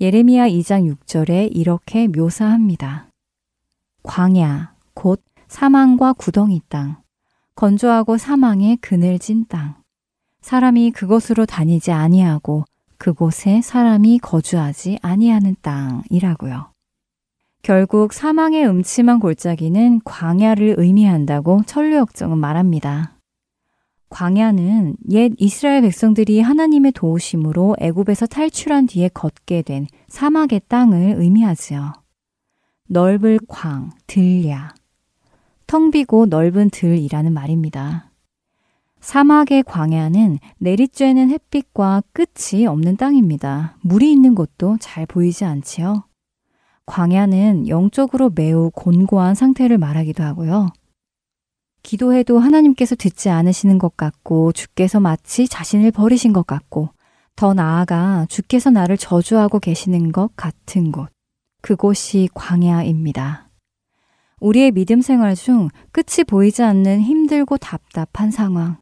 예레미야 2장 6절에 이렇게 묘사합니다. 광야, 곧 사망과 구덩이 땅, 건조하고 사망의 그늘진 땅, 사람이 그곳으로 다니지 아니하고 그곳에 사람이 거주하지 아니하는 땅이라고요. 결국 사망의 음침한 골짜기는 광야를 의미한다고 천류역정은 말합니다. 광야는 옛 이스라엘 백성들이 하나님의 도우심으로 애굽에서 탈출한 뒤에 걷게 된 사막의 땅을 의미하지요. 넓을 광, 들야, 텅 비고 넓은 들이라는 말입니다. 사막의 광야는 내리쬐는 햇빛과 끝이 없는 땅입니다. 물이 있는 곳도 잘 보이지 않지요. 광야는 영적으로 매우 곤고한 상태를 말하기도 하고요. 기도해도 하나님께서 듣지 않으시는 것 같고 주께서 마치 자신을 버리신 것 같고 더 나아가 주께서 나를 저주하고 계시는 것 같은 곳. 그곳이 광야입니다. 우리의 믿음 생활 중 끝이 보이지 않는 힘들고 답답한 상황,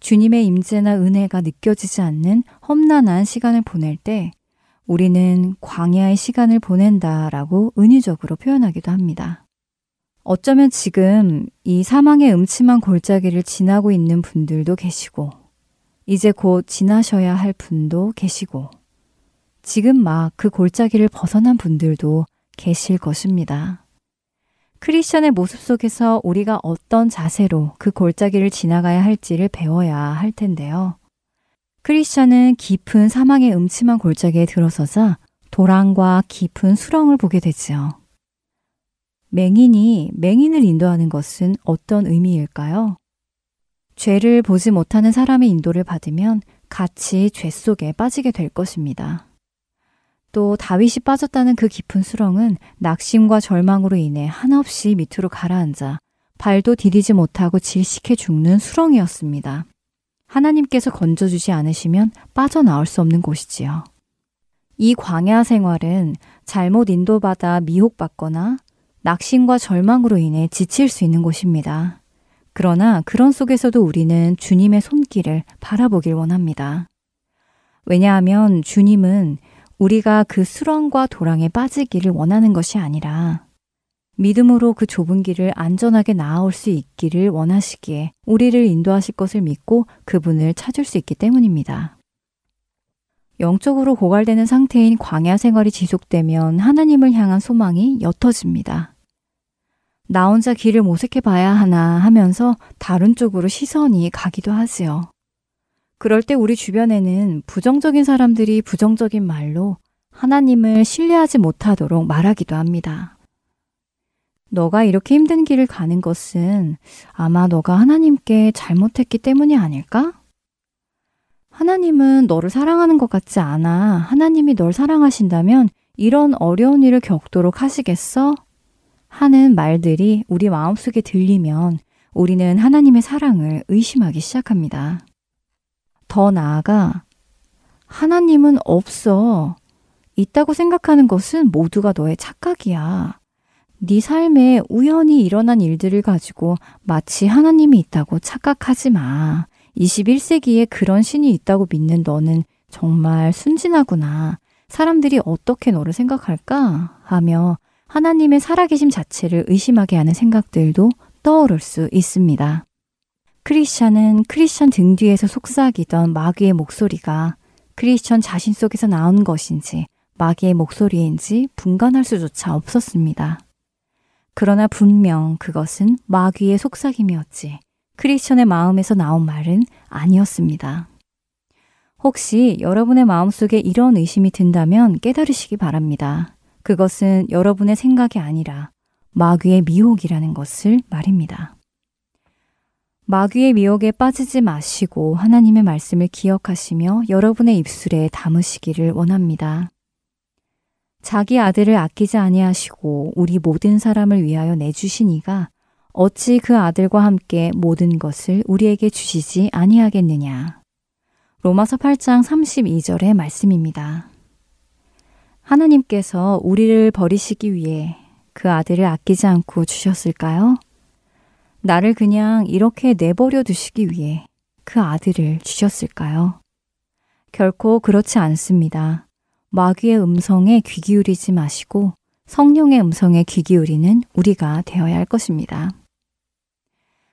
주님의 임재나 은혜가 느껴지지 않는 험난한 시간을 보낼 때 우리는 광야의 시간을 보낸다라고 은유적으로 표현하기도 합니다. 어쩌면 지금 이 사망의 음침한 골짜기를 지나고 있는 분들도 계시고, 이제 곧 지나셔야 할 분도 계시고, 지금 막 그 골짜기를 벗어난 분들도 계실 것입니다. 크리스천의 모습 속에서 우리가 어떤 자세로 그 골짜기를 지나가야 할지를 배워야 할 텐데요. 크리스천은 깊은 사망의 음침한 골짜기에 들어서자 도랑과 깊은 수렁을 보게 되지요. 맹인이 맹인을 인도하는 것은 어떤 의미일까요? 죄를 보지 못하는 사람의 인도를 받으면 같이 죄 속에 빠지게 될 것입니다. 또 다윗이 빠졌다는 그 깊은 수렁은 낙심과 절망으로 인해 한없이 밑으로 가라앉아 발도 디디지 못하고 질식해 죽는 수렁이었습니다. 하나님께서 건져주지 않으시면 빠져나올 수 없는 곳이지요. 이 광야 생활은 잘못 인도받아 미혹받거나 낙심과 절망으로 인해 지칠 수 있는 곳입니다. 그러나 그런 속에서도 우리는 주님의 손길을 바라보길 원합니다. 왜냐하면 주님은 우리가 그 수렁과 도랑에 빠지기를 원하는 것이 아니라 믿음으로 그 좁은 길을 안전하게 나아올 수 있기를 원하시기에 우리를 인도하실 것을 믿고 그분을 찾을 수 있기 때문입니다. 영적으로 고갈되는 상태인 광야 생활이 지속되면 하나님을 향한 소망이 옅어집니다. 나 혼자 길을 모색해 봐야 하나 하면서 다른 쪽으로 시선이 가기도 하지요. 그럴 때 우리 주변에는 부정적인 사람들이 부정적인 말로 하나님을 신뢰하지 못하도록 말하기도 합니다. 너가 이렇게 힘든 길을 가는 것은 아마 너가 하나님께 잘못했기 때문이 아닐까? 하나님은 너를 사랑하는 것 같지 않아. 하나님이 널 사랑하신다면 이런 어려운 일을 겪도록 하시겠어? 하는 말들이 우리 마음속에 들리면 우리는 하나님의 사랑을 의심하기 시작합니다. 더 나아가 하나님은 없어. 있다고 생각하는 것은 모두가 너의 착각이야. 네 삶에 우연히 일어난 일들을 가지고 마치 하나님이 있다고 착각하지 마. 21세기에 그런 신이 있다고 믿는 너는 정말 순진하구나. 사람들이 어떻게 너를 생각할까? 하며 하나님의 살아계심 자체를 의심하게 하는 생각들도 떠오를 수 있습니다. 크리스천은 크리스천 등 뒤에서 속삭이던 마귀의 목소리가 크리스천 자신 속에서 나온 것인지 마귀의 목소리인지 분간할 수조차 없었습니다. 그러나 분명 그것은 마귀의 속삭임이었지 크리스천의 마음에서 나온 말은 아니었습니다. 혹시 여러분의 마음속에 이런 의심이 든다면 깨달으시기 바랍니다. 그것은 여러분의 생각이 아니라 마귀의 미혹이라는 것을 말입니다. 마귀의 미혹에 빠지지 마시고 하나님의 말씀을 기억하시며 여러분의 입술에 담으시기를 원합니다. 자기 아들을 아끼지 아니하시고 우리 모든 사람을 위하여 내주신 이가 어찌 그 아들과 함께 모든 것을 우리에게 주시지 아니하겠느냐. 로마서 8장 32절의 말씀입니다. 하나님께서 우리를 버리시기 위해 그 아들을 아끼지 않고 주셨을까요? 나를 그냥 이렇게 내버려 두시기 위해 그 아들을 주셨을까요? 결코 그렇지 않습니다. 마귀의 음성에 귀 기울이지 마시고 성령의 음성에 귀 기울이는 우리가 되어야 할 것입니다.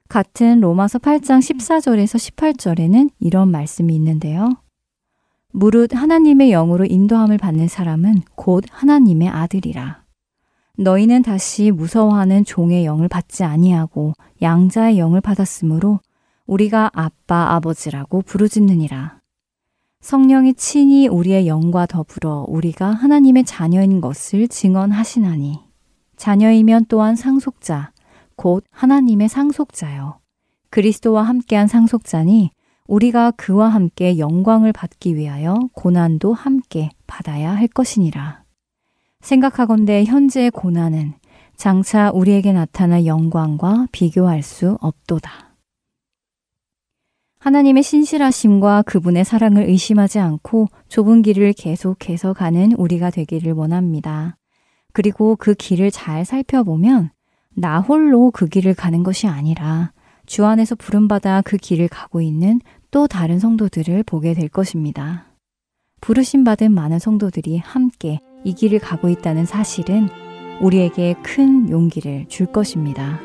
같은 로마서 8장 14절에서 18절에는 이런 말씀이 있는데요. 무릇 하나님의 영으로 인도함을 받는 사람은 곧 하나님의 아들이라. 너희는 다시 무서워하는 종의 영을 받지 아니하고 양자의 영을 받았으므로 우리가 아빠 아버지라고 부르짖느니라. 성령이 친히 우리의 영과 더불어 우리가 하나님의 자녀인 것을 증언하시나니 자녀이면 또한 상속자 곧 하나님의 상속자요 그리스도와 함께한 상속자니 우리가 그와 함께 영광을 받기 위하여 고난도 함께 받아야 할 것이니라. 생각하건대 현재의 고난은 장차 우리에게 나타날 영광과 비교할 수 없도다. 하나님의 신실하심과 그분의 사랑을 의심하지 않고 좁은 길을 계속해서 가는 우리가 되기를 원합니다. 그리고 그 길을 잘 살펴보면 나 홀로 그 길을 가는 것이 아니라 주 안에서 부름받아 그 길을 가고 있는 또 다른 성도들을 보게 될 것입니다. 부르심 받은 많은 성도들이 함께 이 길을 가고 있다는 사실은 우리에게 큰 용기를 줄 것입니다.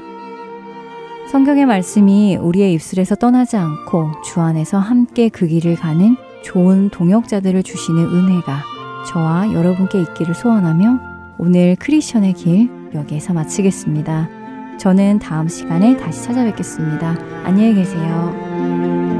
성경의 말씀이 우리의 입술에서 떠나지 않고 주 안에서 함께 그 길을 가는 좋은 동역자들을 주시는 은혜가 저와 여러분께 있기를 소원하며 오늘 크리스천의 길 여기에서 마치겠습니다. 저는 다음 시간에 다시 찾아뵙겠습니다. 안녕히 계세요.